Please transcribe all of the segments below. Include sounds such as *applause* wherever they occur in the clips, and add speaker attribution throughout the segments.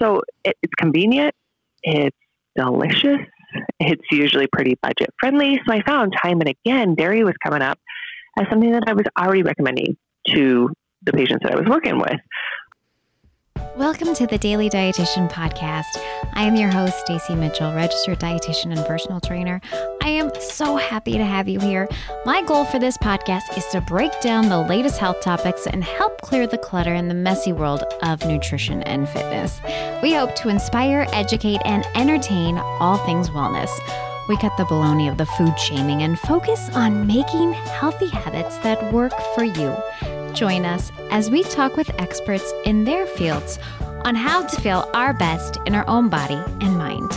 Speaker 1: So it, it's convenient, it's delicious, it's usually pretty budget friendly. So I found time and again, dairy was coming up as something that I was already recommending to the patients that I was working with.
Speaker 2: Welcome to the Daily Dietitian Podcast. I am your host, Stacy Mitchell, registered dietitian and personal trainer. I so happy to have you here. My goal for this podcast is to break down the latest health topics and help clear the clutter in the messy world of nutrition and fitness. We hope to inspire, educate, and entertain all things wellness. We cut the baloney of the food shaming and focus on making healthy habits that work for you. Join us as we talk with experts in their fields on how to feel our best in our own body and mind.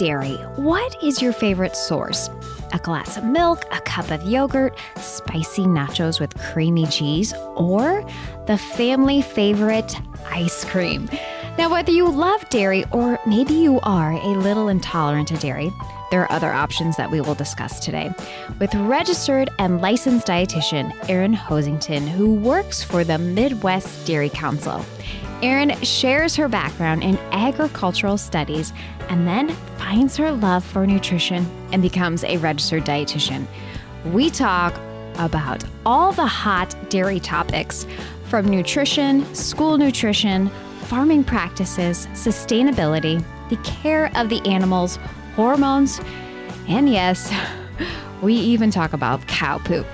Speaker 2: Dairy. What is your favorite source? A glass of milk, a cup of yogurt, spicy nachos with creamy cheese, or the family favorite ice cream? Now, whether you love dairy or maybe you are a little intolerant to dairy, there are other options that we will discuss today with registered and licensed dietitian Erin Hoisington, who works for the Midwest Dairy Council. Erin shares her background in agricultural studies and then finds her love for nutrition and becomes a registered dietitian. We talk about all the hot dairy topics from nutrition, school nutrition, farming practices, sustainability, the care of the animals, hormones, and yes, *laughs* we even talk about cow poop.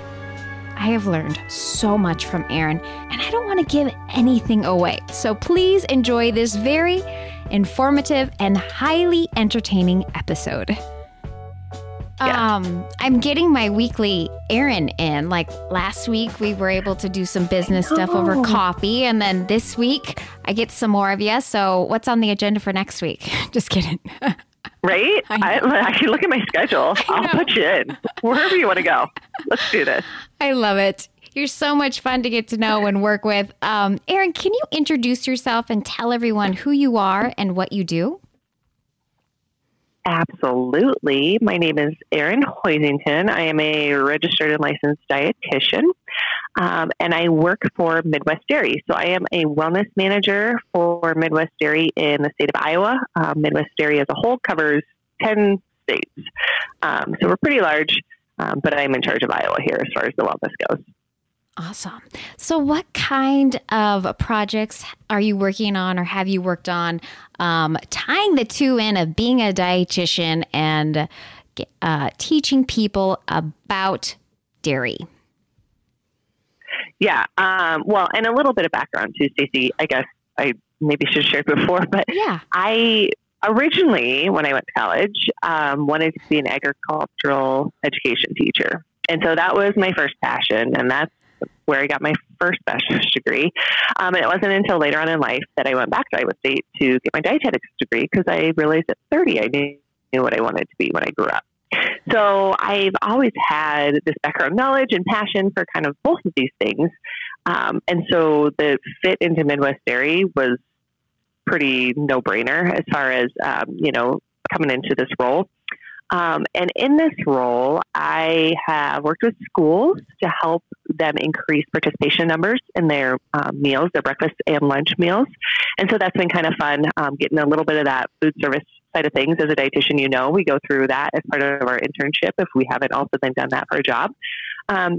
Speaker 2: I have learned so much from Erin, and I don't want to give anything away. So please enjoy this very informative and highly entertaining episode. Yeah. Um, I'm getting my weekly Erin in. Like last week, we were able to do some business stuff over coffee, and then this week I get some more of you. So, what's on the agenda for next week? *laughs* Just kidding. *laughs*
Speaker 1: Right? I, I, can look at my schedule. I'll put you in wherever you want to go. Let's do this.
Speaker 2: I love it. You're so much fun to get to know and work with. Um, Erin, can you introduce yourself and tell everyone who you are and what you do?
Speaker 1: Absolutely. My name is Erin Hoisington. I am a registered and licensed dietitian, um, and I work for Midwest Dairy. So I am a wellness manager for Midwest Dairy in the state of Iowa. Uh, Midwest Dairy as a whole covers 10 states. Um, so we're pretty large, um, but I'm in charge of Iowa here as far as the wellness goes.
Speaker 2: Awesome. So, what kind of projects are you working on or have you worked on um, tying the two in of being a dietitian and uh, teaching people about dairy?
Speaker 1: Yeah. Um, well, and a little bit of background too, Stacey. I guess I maybe should have shared before, *laughs* but
Speaker 2: yeah.
Speaker 1: I originally, when I went to college, um, wanted to be an agricultural education teacher. And so that was my first passion. And that's where I got my first bachelor's degree. Um, and it wasn't until later on in life that I went back to Iowa State to get my dietetics degree because I realized at 30 I knew, knew what I wanted to be when I grew up. So I've always had this background knowledge and passion for kind of both of these things. Um, and so the fit into Midwest Dairy was pretty no brainer as far as, um, you know, coming into this role. Um, and in this role, I have worked with schools to help them increase participation numbers in their um, meals, their breakfast and lunch meals. And so that's been kind of fun, um, getting a little bit of that food service side of things. As a dietitian, you know, we go through that as part of our internship if we haven't also then done that for a job. Um,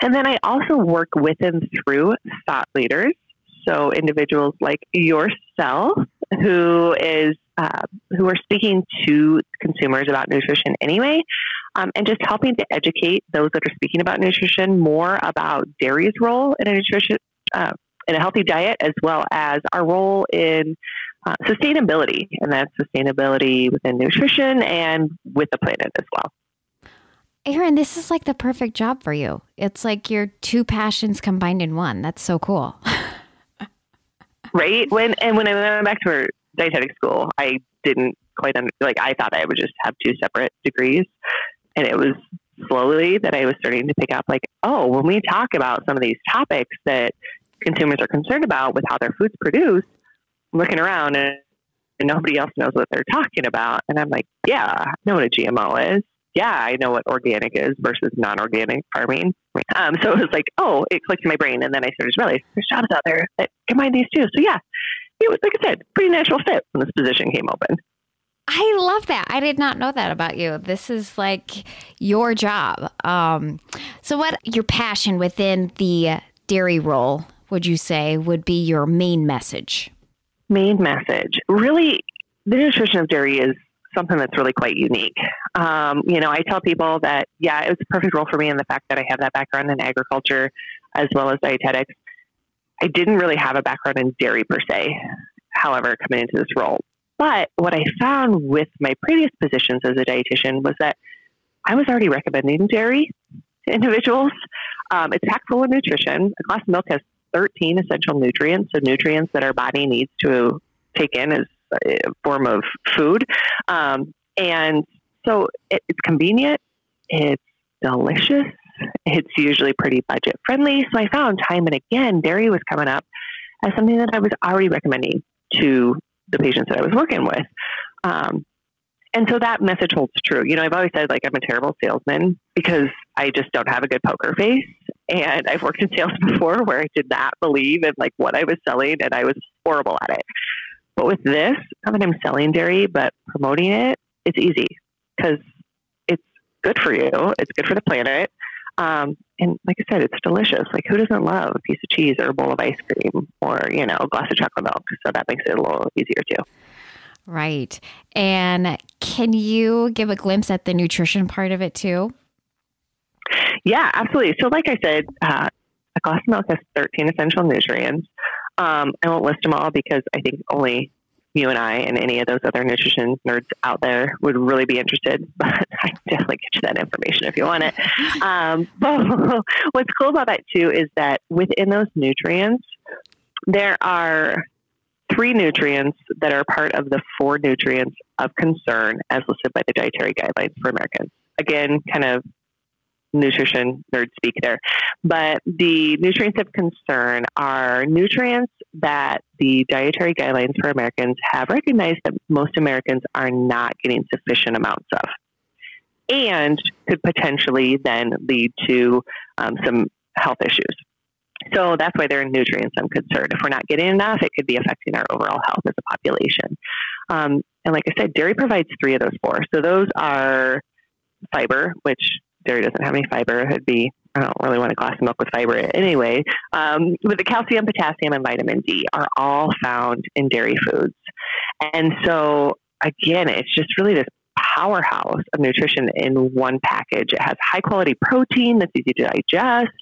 Speaker 1: and then I also work with and through thought leaders. So individuals like yourself, who is uh, who are speaking to consumers about nutrition anyway, um, and just helping to educate those that are speaking about nutrition more about dairy's role in a nutrition uh, in a healthy diet, as well as our role in uh, sustainability, and that's sustainability within nutrition and with the planet as well.
Speaker 2: Erin, this is like the perfect job for you. It's like your two passions combined in one. That's so cool. *laughs*
Speaker 1: right? When and when I went back to dietetic school, I didn't quite under, like I thought I would just have two separate degrees, and it was slowly that I was starting to pick up like, oh, when we talk about some of these topics that consumers are concerned about with how their food's produced, looking around and, and nobody else knows what they're talking about, and I'm like, yeah, I know what a GMO is. Yeah, I know what organic is versus non-organic farming. Um, so it was like, oh, it clicked in my brain, and then I started to realize there's jobs out there that combine these two. So yeah, it was, like I said, pretty natural fit when this position came open.
Speaker 2: I love that. I did not know that about you. This is like your job. Um, so, what your passion within the dairy role would you say would be your main message?
Speaker 1: Main message. Really, the nutrition of dairy is something that's really quite unique. Um, you know, I tell people that, yeah, it was a perfect role for me in the fact that I have that background in agriculture as well as dietetics. I didn't really have a background in dairy per se, however, coming into this role. But what I found with my previous positions as a dietitian was that I was already recommending dairy to individuals. Um, it's packed full of nutrition. A glass of milk has 13 essential nutrients, so nutrients that our body needs to take in as a form of food. Um, and so it, it's convenient, it's delicious, it's usually pretty budget friendly. So I found time and again, dairy was coming up as something that I was already recommending to the patients that I was working with. Um, and so that message holds true. You know, I've always said like I'm a terrible salesman because I just don't have a good poker face. And I've worked in sales *laughs* before where I did not believe in like what I was selling and I was horrible at it. But with this, not that I'm selling dairy, but promoting it, it's easy because it's good for you. It's good for the planet. Um, and like I said, it's delicious. Like who doesn't love a piece of cheese or a bowl of ice cream or, you know, a glass of chocolate milk? So that makes it a little easier too.
Speaker 2: Right. And can you give a glimpse at the nutrition part of it too?
Speaker 1: Yeah, absolutely. So, like I said, uh, a glass of milk has 13 essential nutrients. Um, I won't list them all because I think only you and I and any of those other nutrition nerds out there would really be interested. *laughs* But I can definitely get you that information if you want it. Um, *laughs* but what's cool about that too is that within those nutrients, there are three nutrients that are part of the four nutrients of concern as listed by the dietary guidelines for Americans. Again, kind of nutrition nerd speak there. But the nutrients of concern are nutrients that the dietary guidelines for Americans have recognized that most Americans are not getting sufficient amounts of and could potentially then lead to um, some health issues. So that's why they're nutrients I'm concerned. If we're not getting enough, it could be affecting our overall health as a population. Um, and like I said, dairy provides three of those four. So those are fiber, which dairy doesn't have any fiber. It'd be I don't really want a glass of milk with fiber anyway. Um, but the calcium, potassium, and vitamin D are all found in dairy foods. And so, again, it's just really this powerhouse of nutrition in one package. It has high quality protein that's easy to digest.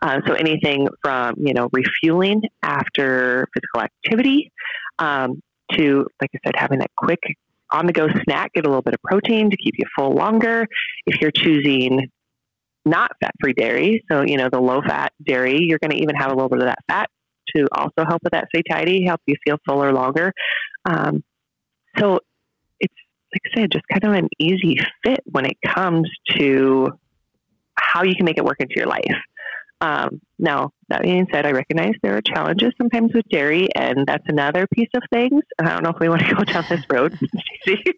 Speaker 1: Uh, so anything from you know refueling after physical activity um, to, like I said, having that quick on the go snack, get a little bit of protein to keep you full longer. If you're choosing not fat free dairy, so you know the low fat dairy, you're going to even have a little bit of that fat to also help with that satiety, help you feel fuller longer. Um, so it's like I said, just kind of an easy fit when it comes to how you can make it work into your life. Um, now, that being said, I recognize there are challenges sometimes with dairy, and that's another piece of things. I don't know if we want to go down this road, *laughs* because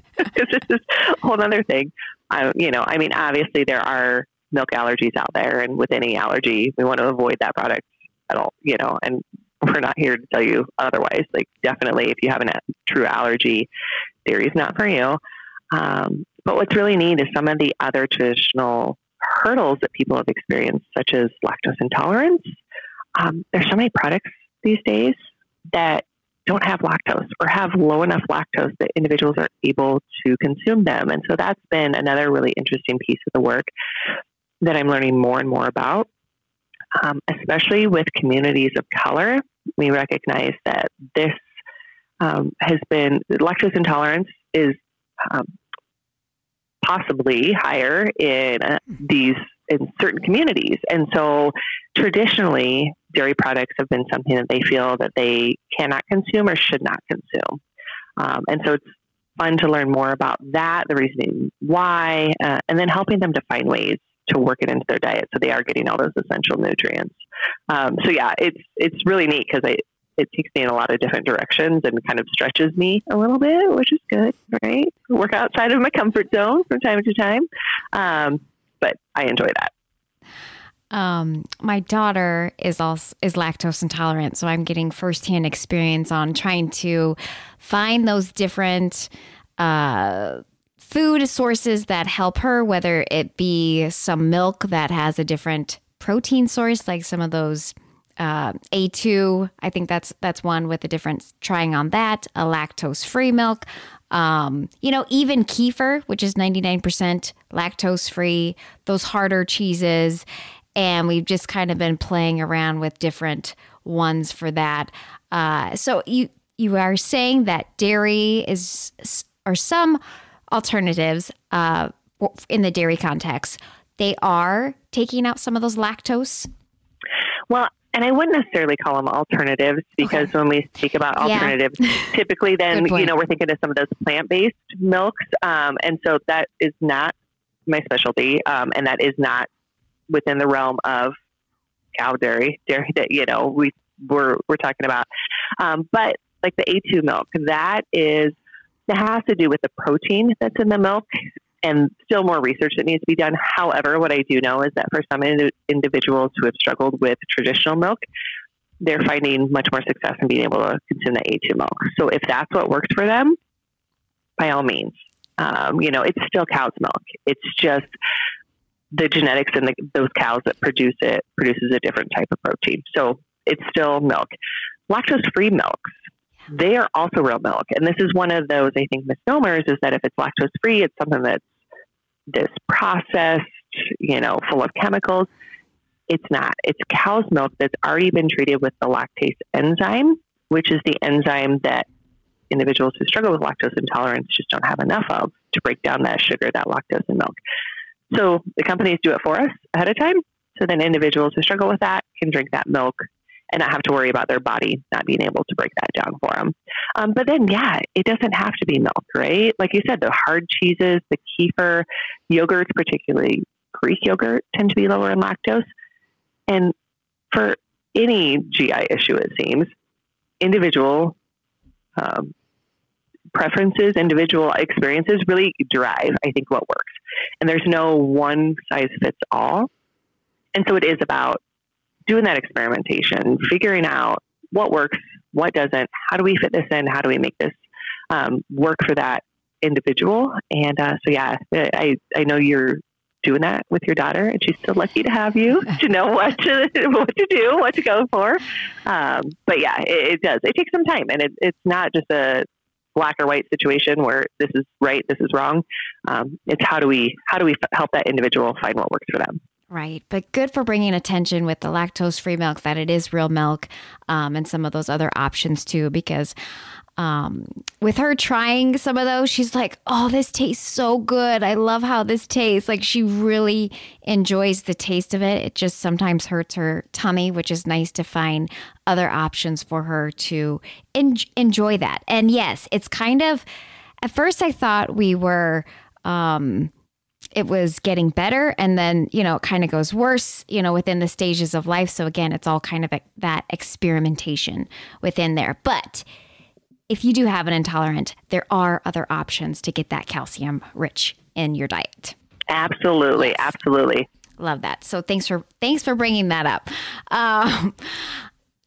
Speaker 1: this is a whole other thing. I, you know, I mean, obviously there are milk allergies out there, and with any allergy, we want to avoid that product at all. You know, and we're not here to tell you otherwise. Like, definitely, if you have a true allergy, dairy is not for you. Um, but what's really neat is some of the other traditional hurdles that people have experienced, such as lactose intolerance. Um, there's so many products these days that don't have lactose or have low enough lactose that individuals are able to consume them. And so that's been another really interesting piece of the work that I'm learning more and more about, um, especially with communities of color. We recognize that this um, has been lactose intolerance is um, possibly higher in uh, these in certain communities. And so traditionally, dairy products have been something that they feel that they cannot consume or should not consume. Um, and so it's fun to learn more about that, the reasoning why, uh, and then helping them to find ways to work it into their diet so they are getting all those essential nutrients. Um, so yeah, it's it's really neat because I it takes me in a lot of different directions and kind of stretches me a little bit, which is good, right? Work outside of my comfort zone from time to time. Um, but I enjoy that.
Speaker 2: um, my daughter is also is lactose intolerant, so I'm getting firsthand experience on trying to find those different uh, food sources that help her, whether it be some milk that has a different protein source, like some of those uh, A2. I think that's that's one with a difference. Trying on that, a lactose free milk. Um, you know, even kefir, which is 99% lactose free, those harder cheeses. And we've just kind of been playing around with different ones for that. Uh, so you you are saying that dairy is or some alternatives uh, in the dairy context, they are taking out some of those lactose.
Speaker 1: Well, and I wouldn't necessarily call them alternatives because okay. when we speak about alternatives, yeah. *laughs* typically then you know we're thinking of some of those plant-based milks, um, and so that is not my specialty, um, and that is not within the realm of cow dairy, dairy *laughs* that you know we we're we're talking about. Um, but like the A2 milk, that is that has to do with the protein that's in the milk and still more research that needs to be done. However, what I do know is that for some ind- individuals who have struggled with traditional milk, they're finding much more success in being able to consume the A2 milk. So if that's what works for them, by all means. Um, you know, it's still cow's milk. It's just the genetics in the, those cows that produce it produces a different type of protein. So it's still milk. Lactose free milks they are also real milk. And this is one of those, I think, misnomers is that if it's lactose free, it's something that's this processed, you know, full of chemicals. It's not. It's cow's milk that's already been treated with the lactase enzyme, which is the enzyme that individuals who struggle with lactose intolerance just don't have enough of to break down that sugar, that lactose in milk. So the companies do it for us ahead of time. So then individuals who struggle with that can drink that milk and not have to worry about their body not being able to break that down for them. Um, but then, yeah, it doesn't have to be milk, right? Like you said, the hard cheeses, the kefir, yogurts, particularly Greek yogurt, tend to be lower in lactose. And for any GI issue, it seems, individual um, preferences, individual experiences really drive, I think, what works. And there's no one size fits all. And so it is about doing that experimentation, figuring out what works, what doesn't, how do we fit this in, how do we make this um, work for that individual. And uh, so, yeah, I, I know you're doing that with your daughter, and she's so lucky to have you *laughs* to know what to what to do, what to go for. Um, but yeah, it, it, does. It takes some time, and it, it's not just a black or white situation where this is right, this is wrong. Um, it's how do we how do we f- help that individual find what works for them.
Speaker 2: Right. But good for bringing attention with the lactose free milk that it is real milk um, and some of those other options too, because um, with her trying some of those, she's like, oh, this tastes so good. I love how this tastes. Like she really enjoys the taste of it. It just sometimes hurts her tummy, which is nice to find other options for her to en- enjoy that. And yes, it's kind of, at first I thought we were, um, it was getting better and then you know it kind of goes worse you know within the stages of life. So again it's all kind of a, that experimentation within there. But if you do have an intolerant there are other options to get that calcium rich in your diet.
Speaker 1: Absolutely yes. absolutely.
Speaker 2: Love that. So thanks for thanks for bringing that up. Um,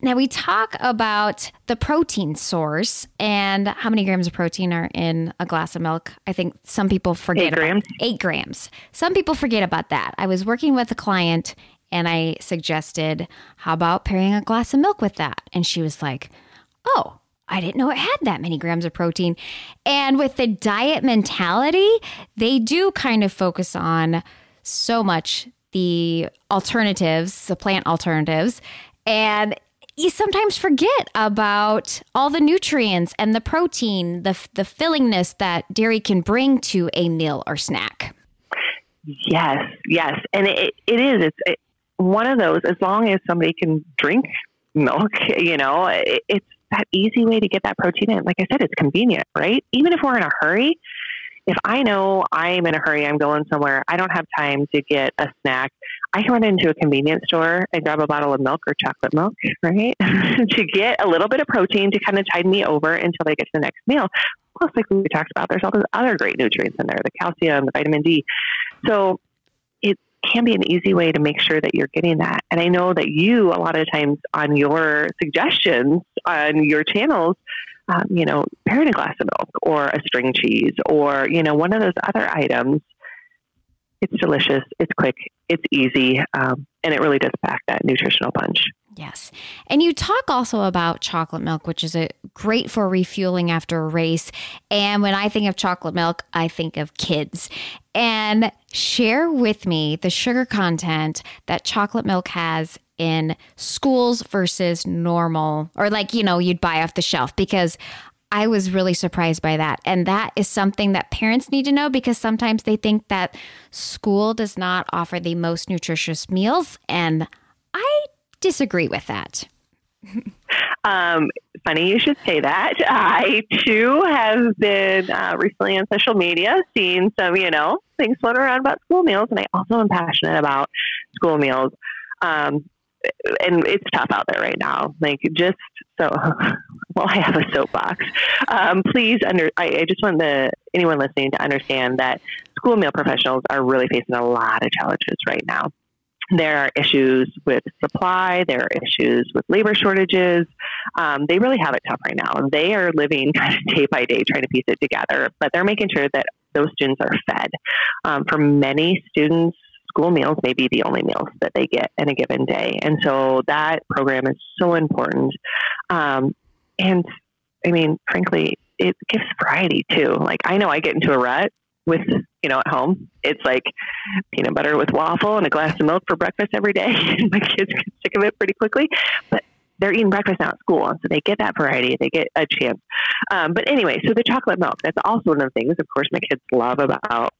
Speaker 2: now, we talk about the protein source and how many grams of protein are in a glass of milk. I think some people forget
Speaker 1: eight grams.
Speaker 2: About, eight grams. Some people forget about that. I was working with a client and I suggested, how about pairing a glass of milk with that? And she was like, oh, I didn't know it had that many grams of protein. And with the diet mentality, they do kind of focus on so much the alternatives, the plant alternatives. And you sometimes forget about all the nutrients and the protein, the the fillingness that dairy can bring to a meal or snack.
Speaker 1: Yes, yes, and it, it is. It's it, one of those. As long as somebody can drink milk, *laughs* you know, it, it's that easy way to get that protein in. Like I said, it's convenient, right? Even if we're in a hurry, if I know I'm in a hurry, I'm going somewhere, I don't have time to get a snack. I can run into a convenience store and grab a bottle of milk or chocolate milk, right? *laughs* to get a little bit of protein to kind of tide me over until I get to the next meal. Plus, like we talked about, there's all those other great nutrients in there, the calcium, the vitamin D. So it can be an easy way to make sure that you're getting that. And I know that you, a lot of times on your suggestions on your channels, um, you know, pairing a glass of milk or a string cheese or, you know, one of those other items. It's delicious, it's quick, it's easy, um, and it really does pack that nutritional punch.
Speaker 2: Yes. And you talk also about chocolate milk, which is a great for refueling after a race. And when I think of chocolate milk, I think of kids. And share with me the sugar content that chocolate milk has in schools versus normal or like, you know, you'd buy off the shelf because I was really surprised by that. And that is something that parents need to know because sometimes they think that school does not offer the most nutritious meals. And I disagree with that. *laughs*
Speaker 1: um, funny you should say that. I too have been uh, recently on social media seeing some, you know, things floating around about school meals, and I also am passionate about school meals. Um, and it's tough out there right now. Like just so, *laughs* well, I have a soapbox. Um, please under. I, I just want the anyone listening to understand that school meal professionals are really facing a lot of challenges right now. There are issues with supply. There are issues with labor shortages. Um, they really have it tough right now. They are living *laughs* kind of day by day trying to piece it together, but they're making sure that those students are fed. Um, for many students, school meals may be the only meals that they get in a given day. And so that program is so important. Um, and I mean, frankly, it gives variety too. Like I know I get into a rut with you know at home. It's like peanut butter with waffle and a glass of milk for breakfast every day. *laughs* And my kids get sick of it pretty quickly. But they're eating breakfast now at school so they get that variety. They get a chance. Um, but anyway so the chocolate milk that's also one of the things of course my kids love about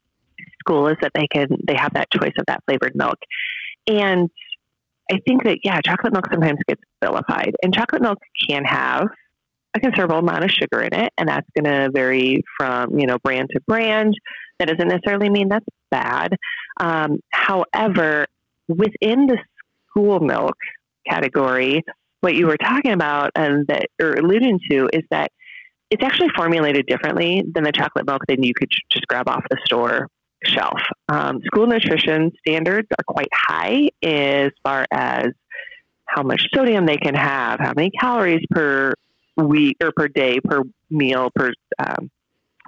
Speaker 1: school is that they can they have that choice of that flavored milk. And i think that yeah chocolate milk sometimes gets vilified. And chocolate milk can have a considerable amount of sugar in it, and that's going to vary from you know brand to brand. That doesn't necessarily mean that's bad. Um, however, within the school milk category, what you were talking about and that or alluding to is that it's actually formulated differently than the chocolate milk that you could just grab off the store shelf. Um, school nutrition standards are quite high as far as how much sodium they can have, how many calories per week or per day, per meal, per um,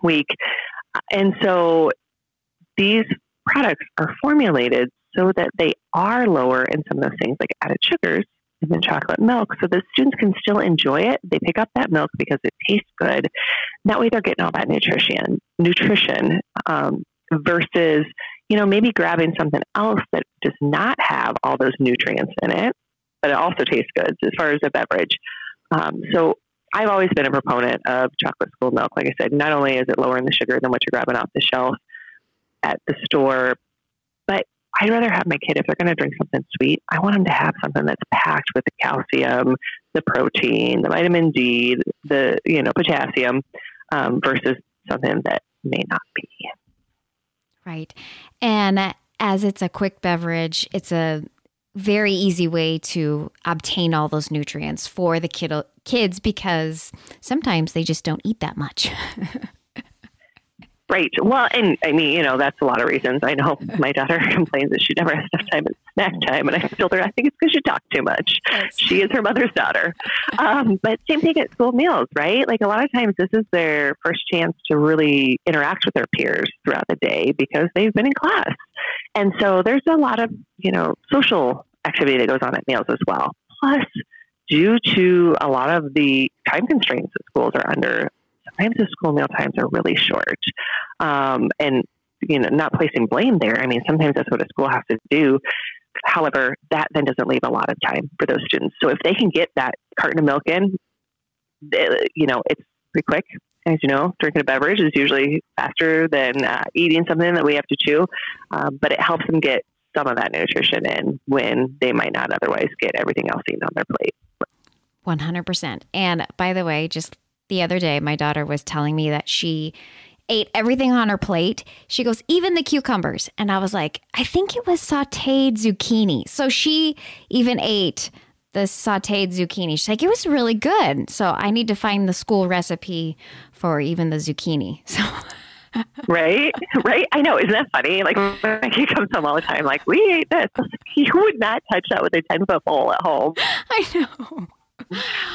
Speaker 1: week. And so these products are formulated so that they are lower in some of those things like added sugars and then chocolate milk so the students can still enjoy it. They pick up that milk because it tastes good. That way they're getting all that nutrition, nutrition um, versus, you know, maybe grabbing something else that does not have all those nutrients in it, but it also tastes good as far as a beverage. Um, so I've always been a proponent of chocolate school milk. Like I said, not only is it lowering the sugar than what you're grabbing off the shelf at the store, but I'd rather have my kid if they're going to drink something sweet. I want them to have something that's packed with the calcium, the protein, the vitamin D, the you know potassium, um, versus something that may not be.
Speaker 2: Right, and as it's a quick beverage, it's a very easy way to obtain all those nutrients for the kid, kids because sometimes they just don't eat that much. *laughs*
Speaker 1: Right. Well, and I mean, you know, that's a lot of reasons. I know my daughter *laughs* complains that she never has enough time at snack time, and I told her I think it's because she talks too much. Yes. She is her mother's daughter. Um, but same thing at school meals, right? Like a lot of times, this is their first chance to really interact with their peers throughout the day because they've been in class, and so there's a lot of you know social activity that goes on at meals as well. Plus, due to a lot of the time constraints that schools are under, sometimes the school meal times are really short. Um, and, you know, not placing blame there. I mean, sometimes that's what a school has to do. However, that then doesn't leave a lot of time for those students. So if they can get that carton of milk in, you know, it's pretty quick. As you know, drinking a beverage is usually faster than uh, eating something that we have to chew, uh, but it helps them get some of that nutrition in when they might not otherwise get everything else eaten on their plate.
Speaker 2: 100%. And by the way, just the other day, my daughter was telling me that she ate everything on her plate. She goes, even the cucumbers. And I was like, I think it was sauteed zucchini. So she even ate the sauteed zucchini. She's like, it was really good. So I need to find the school recipe for even the zucchini. *laughs* So
Speaker 1: right? Right? I know. Isn't that funny? Like, my kid comes home all the time, like, we ate this. *laughs* You would not touch that with a 10 foot bowl at home. *laughs*
Speaker 2: I know.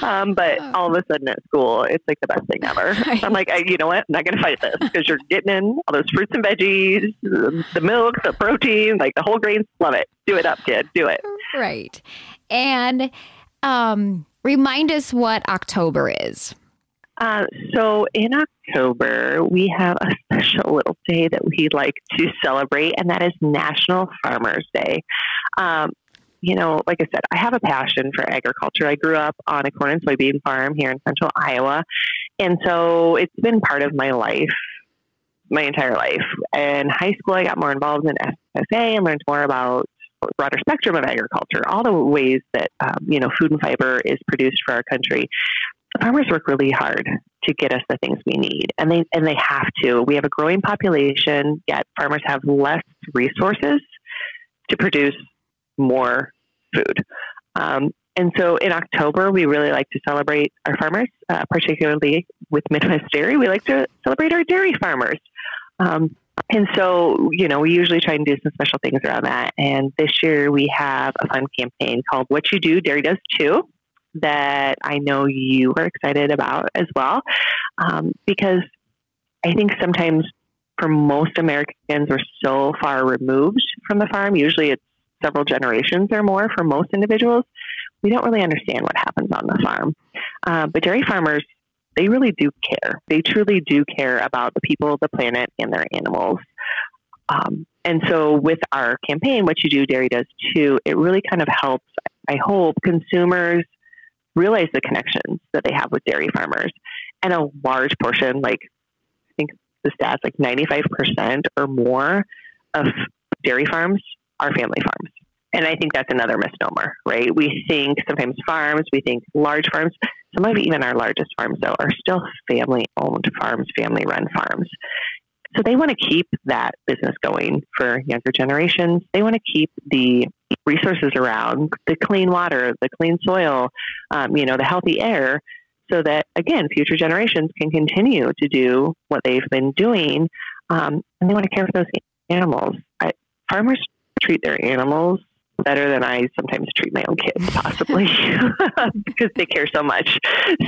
Speaker 1: Um, but
Speaker 2: Oh.
Speaker 1: all of a sudden at school, it's like the best thing ever.
Speaker 2: Right.
Speaker 1: I'm like, I, you know what? I'm not going to fight this because you're getting in all those fruits and veggies, the, the milk, the protein, like the whole grains. Love it. Do it up, kid. Do it.
Speaker 2: Right. And um, remind us what October is.
Speaker 1: Uh, so in October, we have a special little day that we like to celebrate, and that is National Farmers Day. Um, you know, like I said, I have a passion for agriculture. I grew up on a corn and soybean farm here in central Iowa. And so it's been part of my life, my entire life. In high school, I got more involved in FFA and learned more about broader spectrum of agriculture, all the ways that, um, you know, food and fiber is produced for our country farmers work really hard to get us the things we need and they and they have to. We have a growing population yet farmers have less resources to produce more food. Um, and so in october we really like to celebrate our farmers uh, particularly with midwest dairy. We like to celebrate our dairy farmers. Um, and so, you know, we usually try and do some special things around that. And this year we have a fun campaign called What You Do, Dairy Does Too that I know you are excited about as well. Um, because I think sometimes for most Americans, we're so far removed from the farm. Usually it's several generations or more for most individuals. We don't really understand what happens on the farm. Uh, but dairy farmers, they really do care. They truly do care about the people, the planet, and their animals. Um, and so, with our campaign, What You Do, Dairy Does Too, it really kind of helps, I hope, consumers realize the connections that they have with dairy farmers. And a large portion, like I think the stats, like 95% or more of dairy farms are family farms. And I think that's another misnomer, right? We think sometimes farms, we think large farms. Some of even our largest farms, though, are still family owned farms, family run farms. So they want to keep that business going for younger generations. They want to keep the resources around, the clean water, the clean soil, um, you know, the healthy air, so that again, future generations can continue to do what they've been doing, um, and they want to care for those animals. I, farmers treat their animals better than I sometimes treat my own kids, possibly *laughs* because they care so much.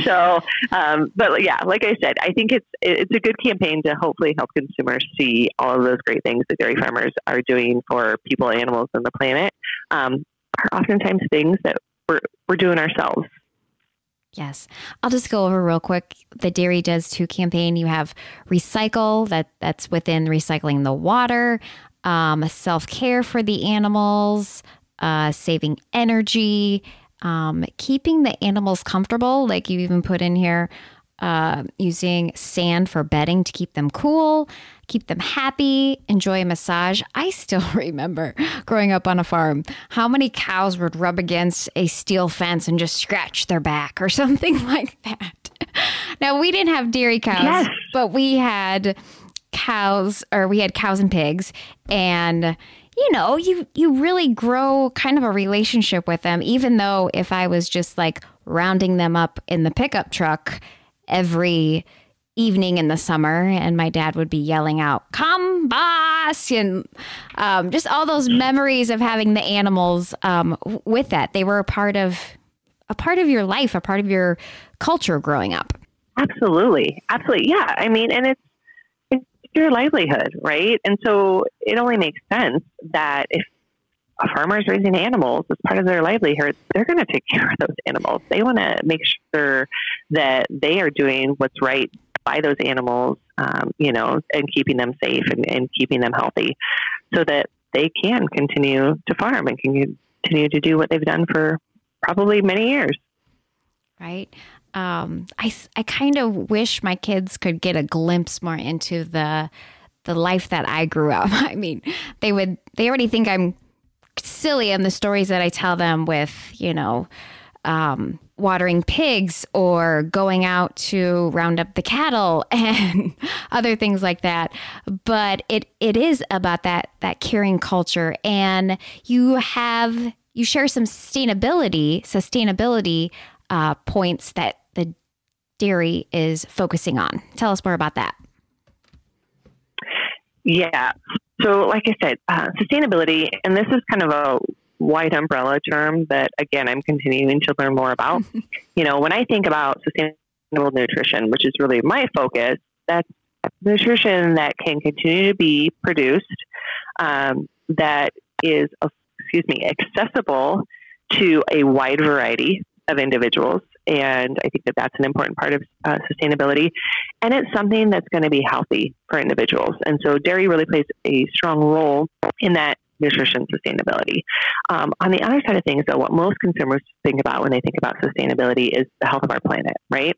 Speaker 1: So, um, but yeah, like I said, I think it's it's a good campaign to hopefully help consumers see all of those great things that dairy farmers are doing for people, animals, and the planet. Um, are oftentimes things that we're we're doing ourselves.
Speaker 2: Yes. I'll just go over real quick. The Dairy Does Too campaign, you have recycle, that that's within recycling the water, um, self-care for the animals, uh, saving energy, um, keeping the animals comfortable. Like you even put in here, uh, using sand for bedding to keep them cool, keep them happy, enjoy a massage. I still *laughs* remember growing up on a farm how many cows would rub against a steel fence and just scratch their back or *laughs* something like that. Now, we didn't have dairy cows,
Speaker 1: Yes.
Speaker 2: but we had cows or we had cows and pigs and you know you you really grow kind of a relationship with them even though if i was just like rounding them up in the pickup truck every evening in the summer and my dad would be yelling out come boss and um, just all those memories of having the animals um, with that they were a part of a part of your life a part of your culture growing up
Speaker 1: Absolutely. Absolutely. Yeah. I mean, and it's, it's your livelihood, right? And so it only makes sense that if a farmer is raising animals as part of their livelihood, they're going to take care of those animals. They want to make sure that they are doing what's right by those animals, um, you know, and keeping them safe and, and keeping them healthy so that they can continue to farm and can continue to do what they've done for probably many years.
Speaker 2: right? Um, I, I kind of wish my kids could get a glimpse more into the the life that I grew up. *laughs* I mean, they would they already think I'm silly in the stories that I tell them with you know um, watering pigs or going out to round up the cattle *laughs* and other things like that. But it it is about that that caring culture, and you have you share some sustainability sustainability uh, points that dairy is focusing on. Tell us more about that.
Speaker 1: Yeah. So, like I said, uh, sustainability, and this is kind of a wide umbrella term that, again, I'm continuing to learn more about. *laughs* you know, when I think about sustainable nutrition, which is really my focus, that's nutrition that can continue to be produced, um, that is, excuse me, accessible to a wide variety of individuals. And I think that that's an important part of uh, sustainability. And it's something that's going to be healthy for individuals. And so dairy really plays a strong role in that nutrition sustainability. Um, on the other side of things, though, what most consumers think about when they think about sustainability is the health of our planet, right?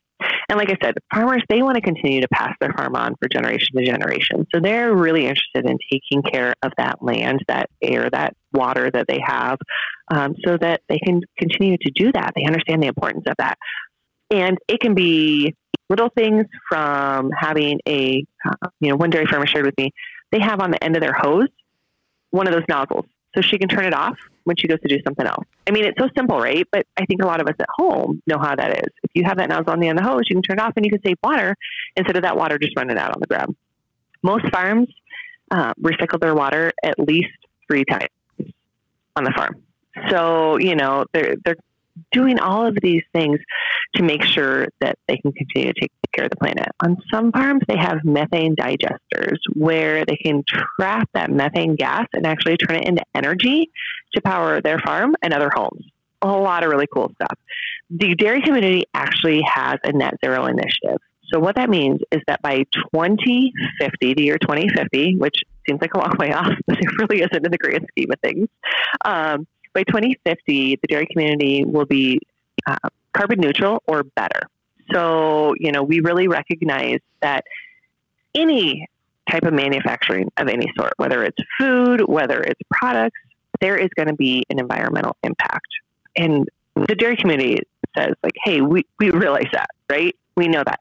Speaker 1: And like I said, farmers, they want to continue to pass their farm on for generation to generation. So they're really interested in taking care of that land, that air, that water that they have, um, so that they can continue to do that. They understand the importance of that. And it can be little things from having a, you know, one dairy farmer shared with me, they have on the end of their hose one of those nozzles so she can turn it off when she goes to do something else. I mean, it's so simple, right? But I think a lot of us at home know how that is. If you have that nozzle on the end of the hose, you can turn it off and you can save water instead of that water just running out on the ground. Most farms uh, recycle their water at least three times on the farm. So, you know, they're, they're doing all of these things to make sure that they can continue to take care of the planet. On some farms, they have methane digesters where they can trap that methane gas and actually turn it into energy to power their farm and other homes. A lot of really cool stuff. The dairy community actually has a net zero initiative. So what that means is that by 2050, the year 2050, which seems like a long way off, *laughs* but it really isn't in the grand scheme of things, um, by 2050, the dairy community will be uh, carbon neutral or better. So, you know, we really recognize that any type of manufacturing of any sort, whether it's food, whether it's products, there is going to be an environmental impact. And the dairy community says, like, hey, we, we realize that, right? We know that.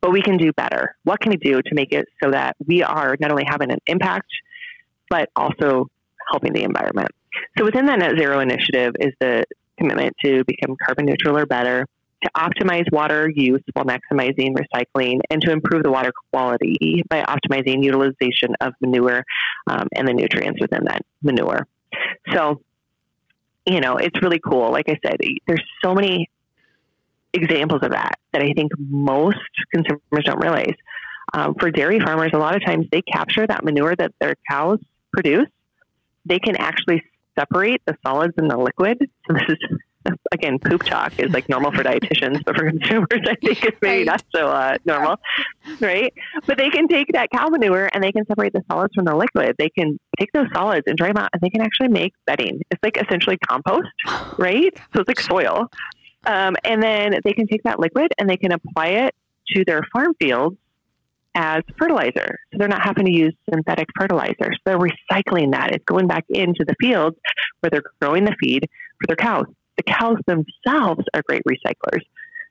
Speaker 1: But we can do better. What can we do to make it so that we are not only having an impact, but also helping the environment? So within that net zero initiative is the commitment to become carbon neutral or better, to optimize water use while maximizing recycling, and to improve the water quality by optimizing utilization of manure um, and the nutrients within that manure. So, you know, it's really cool. Like I said, there's so many examples of that that I think most consumers don't realize. Um, for dairy farmers, a lot of times they capture that manure that their cows produce. They can actually separate the solids and the liquid. So this is *laughs* again, poop talk is like normal for dietitians, but for *laughs* consumers, I think it's maybe not so uh, normal, *laughs* right? But they can take that cow manure and they can separate the solids from the liquid. They can take those solids and dry them out, and they can actually make bedding. It's like essentially compost, *gasps* right? So it's like soil. Um, and then they can take that liquid and they can apply it to their farm fields as fertilizer. So they're not having to use synthetic fertilizers. They're recycling that. It's going back into the fields where they're growing the feed for their cows. The cows themselves are great recyclers.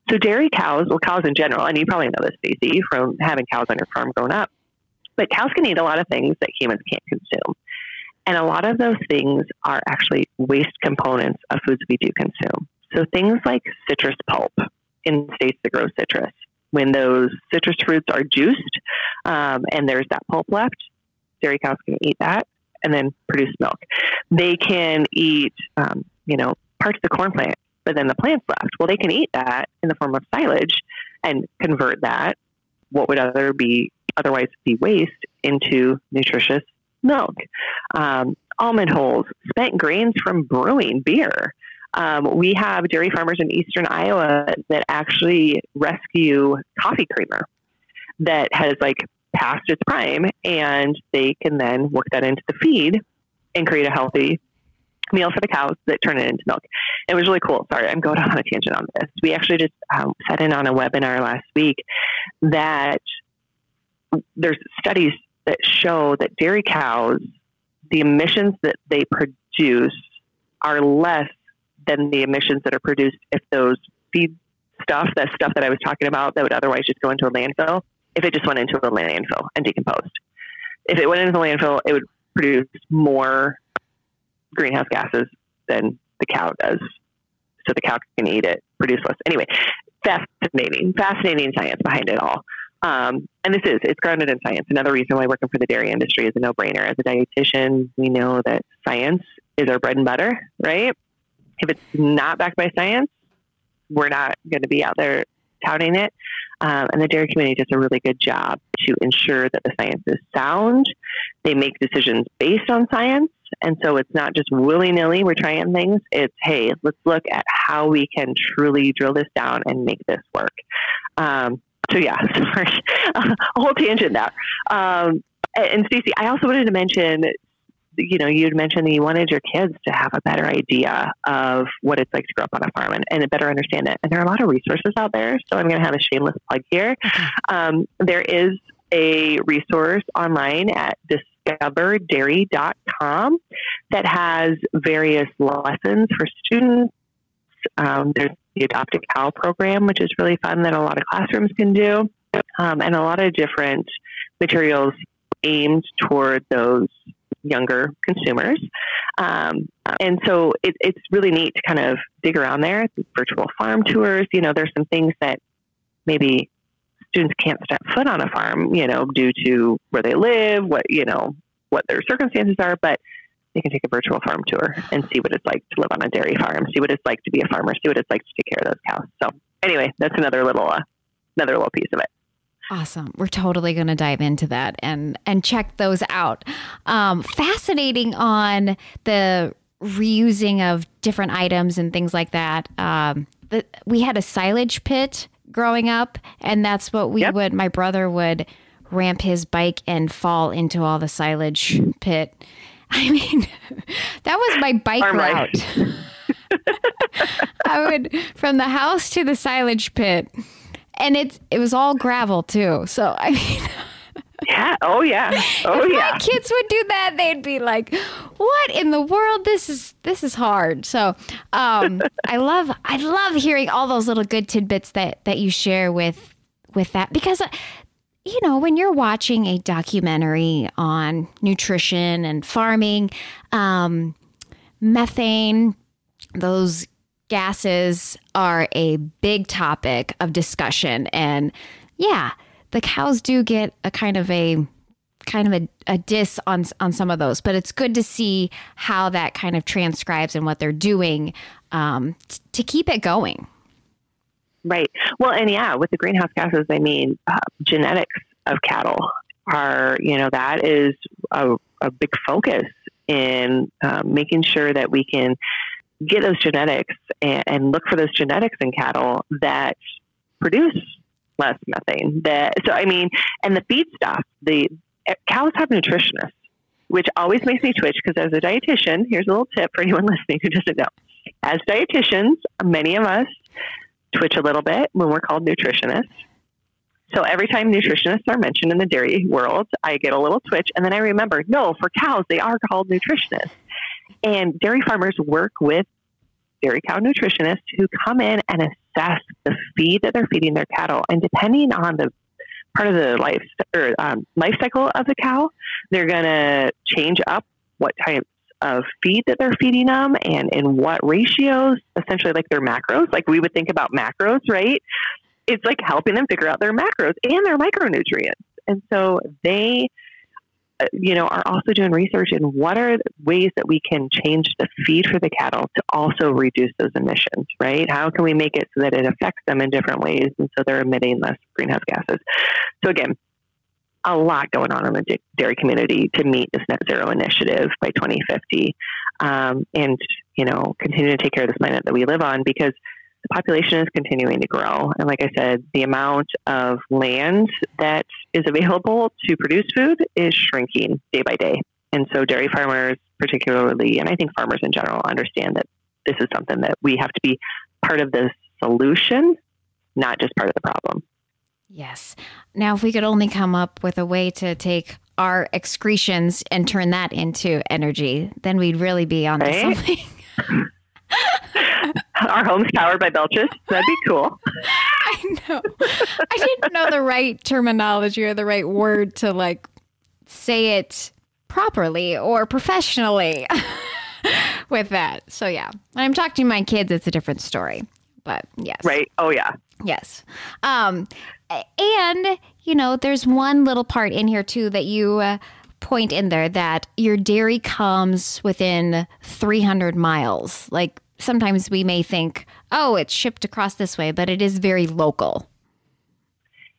Speaker 1: So dairy cows, well, cows in general, and you probably know this, Stacey, from having cows on your farm growing up, but cows can eat a lot of things that humans can't consume. And a lot of those things are actually waste components of foods we do consume. So things like citrus pulp in states that grow citrus, when those citrus fruits are juiced um, and there's that pulp left, dairy cows can eat that and then produce milk. They can eat, um, you know, parts of the corn plant, but then the plant's left. Well, they can eat that in the form of silage and convert that, what would other be otherwise be waste, into nutritious milk. Um, almond hulls, spent grains from brewing beer. Um, we have dairy farmers in eastern Iowa that actually rescue coffee creamer that has like past its prime, and they can then work that into the feed and create a healthy meal for the cows that turn it into milk. It was really cool. Sorry, I'm going on a tangent on this. We actually just um, sat in on a webinar last week that there's studies that show that dairy cows, the emissions that they produce are less than the emissions that are produced if those feed stuff, that stuff that I was talking about that would otherwise just go into a landfill, if it just went into a landfill and decomposed. If it went into the landfill, it would produce more greenhouse gases than the cow does. So the cow can eat it, produce less. Anyway, fascinating, fascinating science behind it all. Um, and this is, it's grounded in science. Another reason why working for the dairy industry is a no brainer. As a dietitian, we know that science is our bread and butter, right? If it's not backed by science, we're not going to be out there touting it. Um, and the dairy community does a really good job to ensure that the science is sound. They make decisions based on science. And so it's not just willy nilly, we're trying things. It's, hey, let's look at how we can truly drill this down and make this work. Um, so, yeah, *laughs* sorry, a whole tangent there. Um, and Stacy, I also wanted to mention you know, you'd mentioned that you wanted your kids to have a better idea of what it's like to grow up on a farm and, and better understand it. And there are a lot of resources out there. So I'm going to have a shameless plug here. Um, there is a resource online at discoverdairy.com that has various lessons for students. Um, there's the Adopt a Cow program, which is really fun that a lot of classrooms can do, um, and a lot of different materials aimed toward those younger consumers. Um, and so it, it's really neat to kind of dig around there. Virtual farm tours, you know, there's some things that maybe students can't step foot on a farm, you know, due to where they live, what, you know, what their circumstances are, but they can take a virtual farm tour and see what it's like to live on a dairy farm, see what it's like to be a farmer, see what it's like to take care of those cows. So anyway, that's another little, uh, another little piece of it.
Speaker 2: Awesome. We're totally going to dive into that and and check those out. Um, fascinating on the reusing of different items and things like that. Um, the, we had a silage pit growing up, and that's what we yep. would. My brother would ramp his bike and fall into all the silage pit. *laughs* I mean, *laughs* that was my bike Arm route. *laughs* I would from the house to the silage pit and it's it was all gravel too. So I mean.
Speaker 1: Yeah. Oh yeah. Oh
Speaker 2: if
Speaker 1: yeah.
Speaker 2: My kids would do that. They'd be like, "What in the world? This is this is hard." So, um, *laughs* I love I love hearing all those little good tidbits that that you share with with that because, uh, you know, when you're watching a documentary on nutrition and farming, um, methane, those gases are a big topic of discussion. And yeah, the cows do get a kind of a kind of a, a diss on on some of those, but it's good to see how that kind of transcribes and what they're doing um, t- to keep it going.
Speaker 1: Right. Well, and yeah, with the greenhouse gases, I mean, uh, genetics of cattle are, you know, that is a, a big focus in uh, making sure that we can get those genetics and, and look for those genetics in cattle that produce less methane. That so I mean, and the feed stuff. The eh, cows have nutritionists, which always makes me twitch because as a dietitian, here's a little tip for anyone *laughs* listening who doesn't know. As dietitians, many of us twitch a little bit when we're called nutritionists. So every time nutritionists are mentioned in the dairy world, I get a little twitch, and then I remember, no, for cows they are called nutritionists. And dairy farmers work with dairy cow nutritionists who come in and assess the feed that they're feeding their cattle. And depending on the part of the life or um, life cycle of the cow, they're going to change up what types of feed that they're feeding them and in what ratios, essentially like their macros. Like we would think about macros, right? It's like helping them figure out their macros and their micronutrients. And so they you know, are also doing research in what are ways that we can change the feed for the cattle to also reduce those emissions, right? How can we make it so that it affects them in different ways and so they're emitting less greenhouse gases? So again, a lot going on in the dairy community to meet this net zero initiative by 2050 um, and you know continue to take care of this planet that we live on because the population is continuing to grow. And like I said, the amount of land that is available to produce food is shrinking day by day. And so dairy farmers, particularly, and I think farmers in general, understand that this is something that we have to be part of the solution, not just part of the problem.
Speaker 2: Yes. Now, if we could only come up with a way to take our excretions and turn that into energy, then we'd really be on right? something. *laughs*
Speaker 1: Our home's powered by Belches. That'd be cool.
Speaker 2: I know. I didn't know the right terminology or the right word to like say it properly or professionally *laughs* with that. So yeah, when I'm talking to my kids, it's a different story. But yes,
Speaker 1: right. Oh yeah.
Speaker 2: Yes. Um, and, you know, there's one little part in here too that you uh, point in there that your dairy comes within 300 miles. Like sometimes we may think, oh, it's shipped across this way, but it is very local.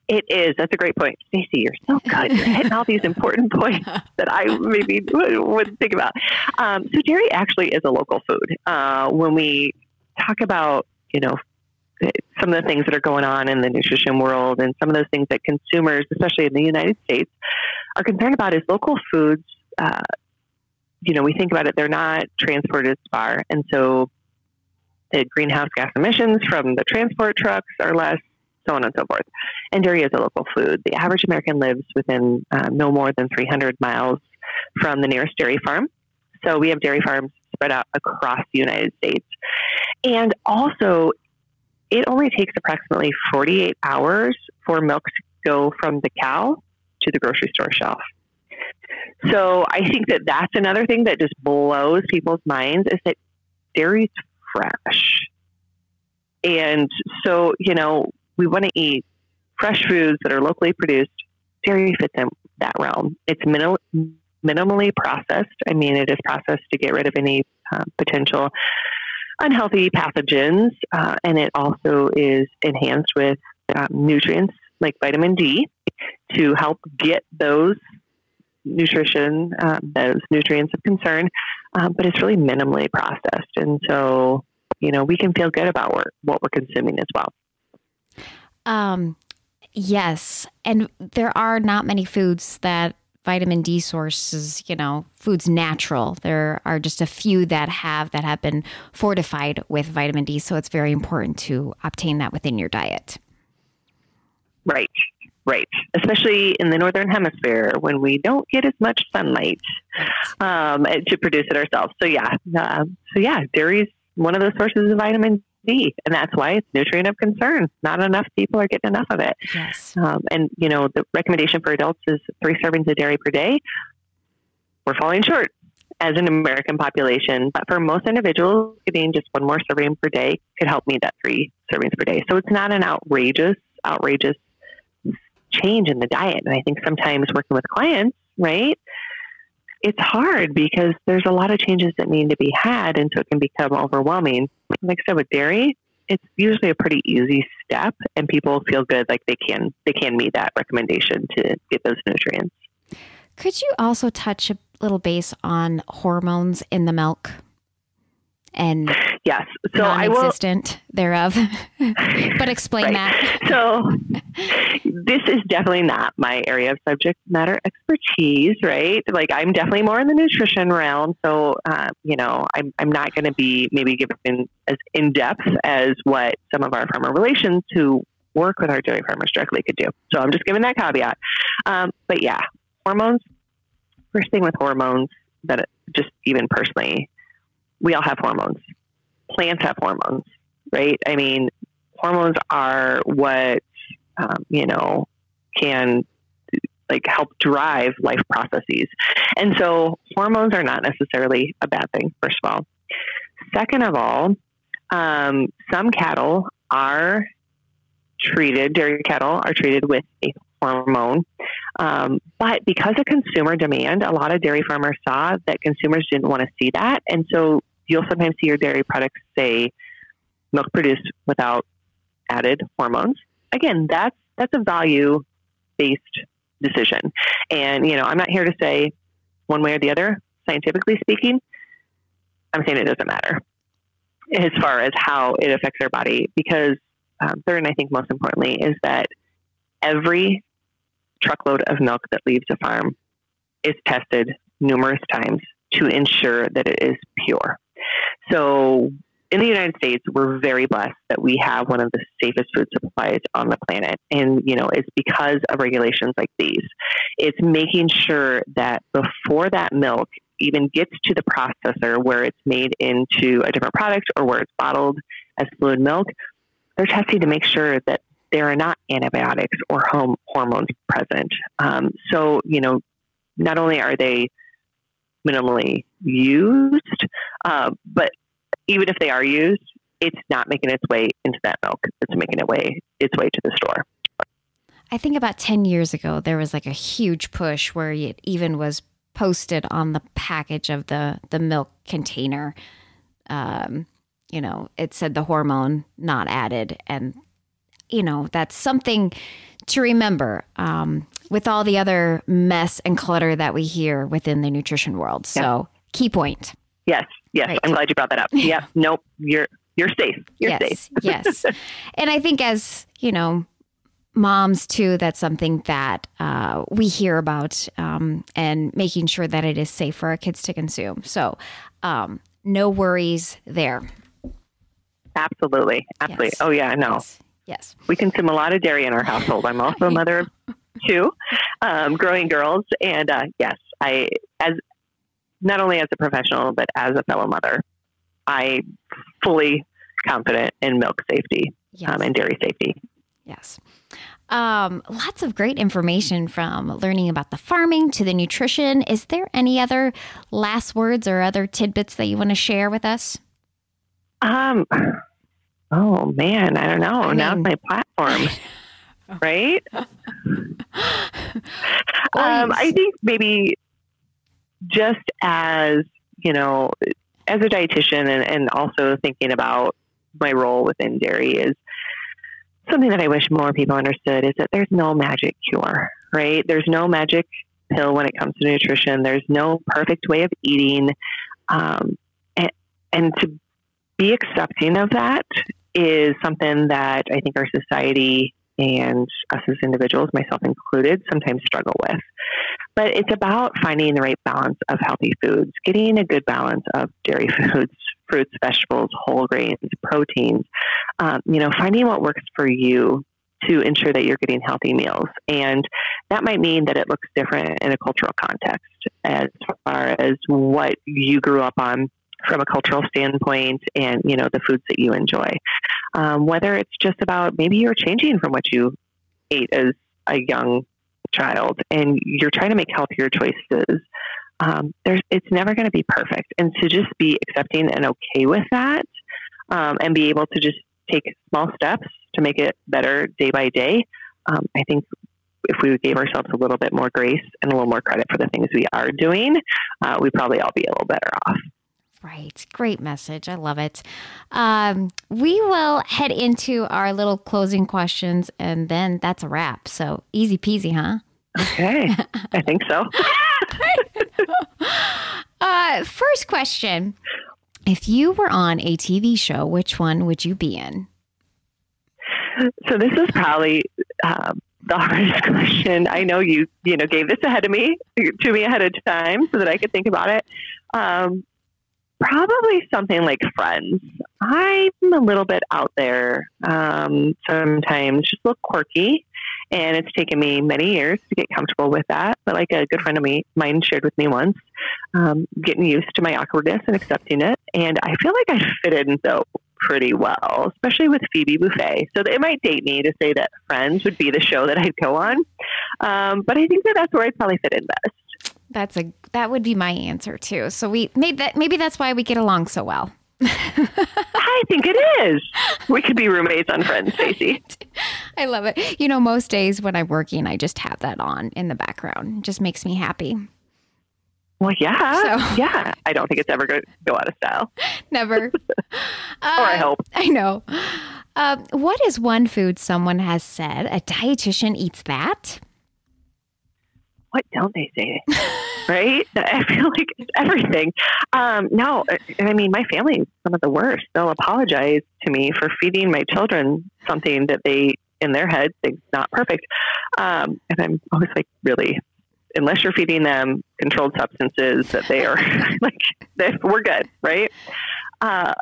Speaker 1: It is. That's a great point. Stacy, you're so good. You're hitting all these important *laughs* points that I maybe wouldn't think about. Um, so dairy actually is a local food. Uh, when we talk about, you know, some of the things that are going on in the nutrition world and some of those things that consumers, especially in the United States, are concerned about is local foods. Uh, you know, we think about it, they're not transported as far. And so the greenhouse gas emissions from the transport trucks are less, so on and so forth. And dairy is a local food. The average American lives within uh, no more than 300 miles from the nearest dairy farm. So we have dairy farms spread out across the United States. And also, it only takes approximately 48 hours for milk to go from the cow to the grocery store shelf. So I think that that's another thing that just blows people's minds is that dairy's fresh. And so, you know, we want to eat fresh foods that are locally produced. Dairy fits in that realm. It's minimal, minimally processed. I mean, it is processed to get rid of any uh, potential unhealthy pathogens, uh, and it also is enhanced with um, nutrients like vitamin D to help get those nutrition, uh, those nutrients of concern, uh, but it's really minimally processed. And so, you know, we can feel good about what, what we're consuming as well.
Speaker 2: Um, yes. And there are not many foods that vitamin D sources, you know, foods natural. There are just a few that have that have been fortified with vitamin D, so it's very important to obtain that within your diet.
Speaker 1: Right. Right. Especially in the northern hemisphere when we don't get as much sunlight um, to produce it ourselves. So yeah, uh, so yeah, dairy is one of those sources of vitamin D, and that's why it's nutrient of concern. Not enough people are getting enough of it.
Speaker 2: Yes.
Speaker 1: Um, and you know the recommendation for adults is three servings of dairy per day. We're falling short as an American population, but for most individuals, getting just one more serving per day could help meet that three servings per day. So it's not an outrageous, outrageous change in the diet. And I think sometimes working with clients, right, it's hard because there's a lot of changes that need to be had. And so it can become overwhelming. Like I said, with dairy, it's usually a pretty easy step and people feel good like they can they can meet that recommendation to get those nutrients.
Speaker 2: Could you also touch a little base on hormones in the milk? and
Speaker 1: yes,
Speaker 2: so I will, thereof. *laughs* but explain that. *laughs*
Speaker 1: so this is definitely not my area of subject matter expertise, right? Like I'm definitely more in the nutrition realm, so uh, you know I'm I'm not going to be maybe given as in depth as what some of our farmer relations who work with our dairy farmers directly could do. So I'm just giving that caveat. Um, but yeah, hormones. First thing with hormones that just even personally we all have hormones. Plants have hormones, right? I mean, hormones are what um, you know can like help drive life processes, and so hormones are not necessarily a bad thing. First of all, second of all, um, some cattle are treated. Dairy cattle are treated with a hormone. Um, but because of consumer demand, a lot of dairy farmers saw that consumers didn't want to see that. And so you'll sometimes see your dairy products say milk produced without added hormones. Again, that's that's a value based decision. And you know, I'm not here to say one way or the other, scientifically speaking. I'm saying it doesn't matter as far as how it affects our body because um, third and I think most importantly is that every truckload of milk that leaves a farm is tested numerous times to ensure that it is pure. So in the United States, we're very blessed that we have one of the safest food supplies on the planet. And, you know, it's because of regulations like these. It's making sure that before that milk even gets to the processor where it's made into a different product or where it's bottled as fluid milk, they're testing to make sure that there are not antibiotics or home hormones present. Um, so, you know, not only are they minimally used, uh, but even if they are used, it's not making its way into that milk. It's making it way its way to the store.
Speaker 2: I think about 10 years ago, there was like a huge push where it even was posted on the package of the, the milk container. Um, you know, it said the hormone not added. And, you know, that's something to remember um, with all the other mess and clutter that we hear within the nutrition world. So, yeah. key point.
Speaker 1: Yes, yes. Right. I'm glad you brought that up. *laughs* Yep. nope. You're you're safe. You're
Speaker 2: yes,
Speaker 1: safe. *laughs*
Speaker 2: yes. And I think as, you know, moms too, that's something that uh, we hear about um, and making sure that it is safe for our kids to consume. So um, no worries there.
Speaker 1: Absolutely. Absolutely. Yes. Oh yeah, no.
Speaker 2: Yes. yes.
Speaker 1: We consume a lot of dairy in our household. I'm also a *laughs* mother of two um, growing girls. And uh, yes, I, as not only as a professional, but as a fellow mother, I fully confident in milk safety um, yes. um, and dairy safety.
Speaker 2: Yes. Um, lots of great information from learning about the farming to the nutrition. Is there any other last words or other tidbits that you want to share with us?
Speaker 1: Um, oh man, I don't know. I Now's my platform, *laughs* right? um, I think maybe just as you know, as a dietitian, and, and also thinking about my role within dairy is something that I wish more people understood is that there's no magic cure, right? There's no magic pill when it comes to nutrition. There's no perfect way of eating. Um, and, and to be accepting of that is something that I think our society and us as individuals, myself included, sometimes struggle with. But it's about finding the right balance of healthy foods, getting a good balance of dairy foods, fruits, vegetables, whole grains, proteins. Um, you know, finding what works for you to ensure that you're getting healthy meals. And that might mean that it looks different in a cultural context as far as what you grew up on from a cultural standpoint and, you know, the foods that you enjoy. Um, whether it's just about maybe you're changing from what you ate as a young child and you're trying to make healthier choices um, there's it's never going to be perfect, and to just be accepting and okay with that, um, and be able to just take small steps to make it better day by day. Um, I think if we gave ourselves a little bit more grace and a little more credit for the things we are doing, uh, we'd probably all be a little better off.
Speaker 2: Right. Great message. I love it. Um, we will head into our little closing questions and then that's a wrap. So easy peasy, huh?
Speaker 1: Okay. I think so. *laughs*
Speaker 2: uh, first question If you were on a TV show, which one would you be in?
Speaker 1: So this is probably um, the hardest *laughs* question. I know you, you know, gave this ahead of me to me ahead of time so that I could think about it. Um, probably something like Friends. I'm a little bit out there um, sometimes, just a little quirky. And it's taken me many years to get comfortable with that. But like a good friend of me, mine shared with me once, um, getting used to my awkwardness and accepting it. And I feel like I fit in though pretty well, especially with Phoebe Buffay. So it might date me to say that Friends would be the show that I'd go on. Um, but I think that that's where I'd probably fit in best.
Speaker 2: That's a that would be my answer too. So we maybe that maybe that's why we get along so well. *laughs*
Speaker 1: I think it is. We could be roommates on Friends, Stacy. *laughs*
Speaker 2: I love it. You know, most days when I'm working, I just have that on in the background. It just makes me happy.
Speaker 1: Well, yeah, so. *laughs* yeah. I don't think it's ever going to go out of style.
Speaker 2: Never.
Speaker 1: uh, or I hope.
Speaker 2: I know. Uh, what is one food someone has said a dietitian eats that?
Speaker 1: What don't they say? right? *laughs* I feel like it's everything. Um, no, and I mean, my family is some of the worst. They'll apologize to me for feeding my children something that they, in their head, is not perfect. Um, and I'm always like, really? Unless you're feeding them controlled substances, that they are *laughs* like, we're good, right? Uh,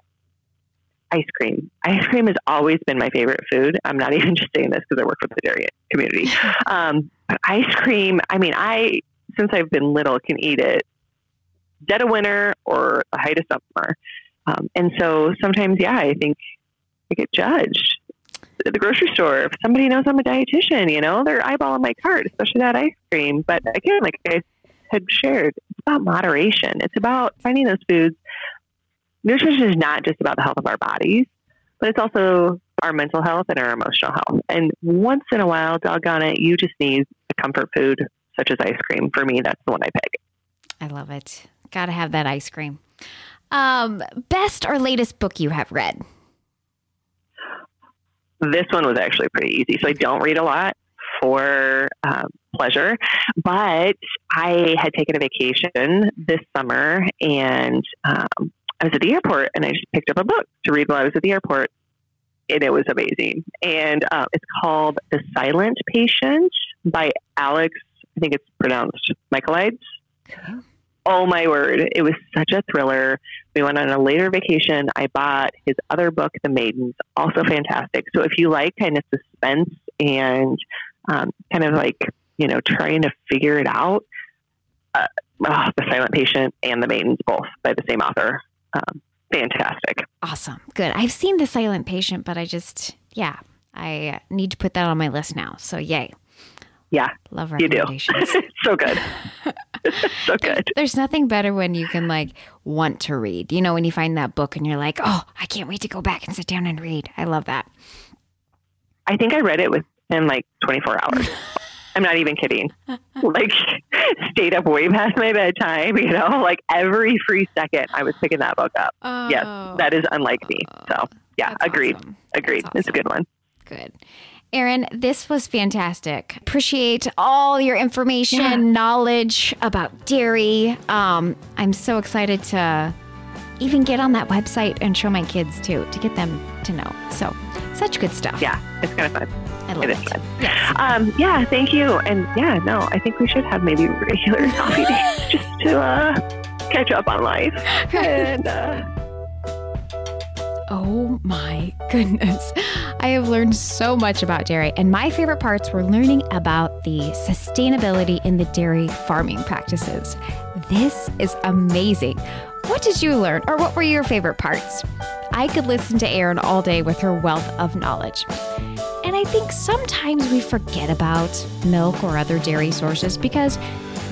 Speaker 1: ice cream. Ice cream has always been my favorite food. I'm not *laughs* even just saying this because I work with the dairy community. Um, but ice cream, I mean, I, since I've been little, can eat it dead of winter or the height of summer. Um, and so sometimes, yeah, I think I get judged at the grocery store. If somebody knows I'm a dietitian, you know, they're eyeballing my cart, especially that ice cream. But again, like I had shared, it's about moderation. It's about finding those foods nutrition is not just about the health of our bodies, but it's also our mental health and our emotional health. And once in a while, doggone it, you just need a comfort food such as ice cream. For me, that's the one I pick.
Speaker 2: I love it. Got to have that ice cream. Um, best or latest book you have read?
Speaker 1: This one was actually pretty easy. So I don't read a lot for um, pleasure, but I had taken a vacation this summer and um, I was at the airport and I just picked up a book to read while I was at the airport. And it was amazing. And uh, it's called The Silent Patient by Alex, I think it's pronounced Michaelides. Okay. Oh my word. It was such a thriller. We went on a later vacation. I bought his other book, The Maidens, also fantastic. So if you like kind of suspense and um, kind of like, you know, trying to figure it out, uh, oh, The Silent Patient and The Maidens, both by the same author. Um, fantastic.
Speaker 2: Awesome. Good. I've seen The Silent Patient, but I just, yeah, I need to put that on my list now. So, yay.
Speaker 1: Yeah.
Speaker 2: Love recommendations.
Speaker 1: You do. *laughs* so good. *laughs* so good.
Speaker 2: There's nothing better when you can like want to read. You know, when you find that book and you're like, oh, I can't wait to go back and sit down and read. I love that.
Speaker 1: I think I read it within like 24 hours. *laughs* I'm not even kidding. *laughs* like stayed up way past my bedtime, you know, like every free second I was picking that book up. Oh, yes, that is unlike me. So yeah, agreed. Awesome. Agreed. Awesome. It's a good one.
Speaker 2: Good. Erin, this was fantastic. Appreciate all your information, yeah. knowledge about dairy. Um, I'm so excited to even get on that website and show my kids too, to get them to know. So, such good stuff.
Speaker 1: Yeah, it's kind of fun.
Speaker 2: I love it.
Speaker 1: Is fun. Yes. Um, yeah, thank you. And yeah, no, I think we should have maybe regular *laughs* coffee days just to uh, catch up on life. *laughs* And, uh,
Speaker 2: Oh my goodness. I have learned so much about dairy, and my favorite parts were learning about the sustainability in the dairy farming practices. This is amazing. What did you learn, or what were your favorite parts? I could listen to Erin all day with her wealth of knowledge. And I think sometimes we forget about milk or other dairy sources because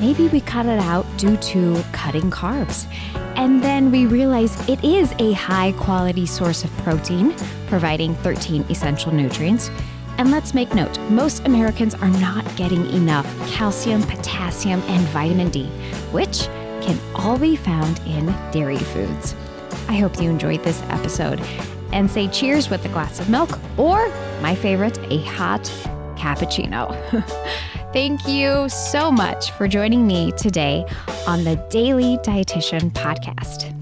Speaker 2: maybe we cut it out due to cutting carbs. And then we realize it is a high quality source of protein, providing 13 essential nutrients. And let's make note most Americans are not getting enough calcium, potassium, and vitamin D, which can all be found in dairy foods. I hope you enjoyed this episode and say cheers with a glass of milk or, my favorite, a hot cappuccino. *laughs* Thank you so much for joining me today on the Daily Dietitian Podcast.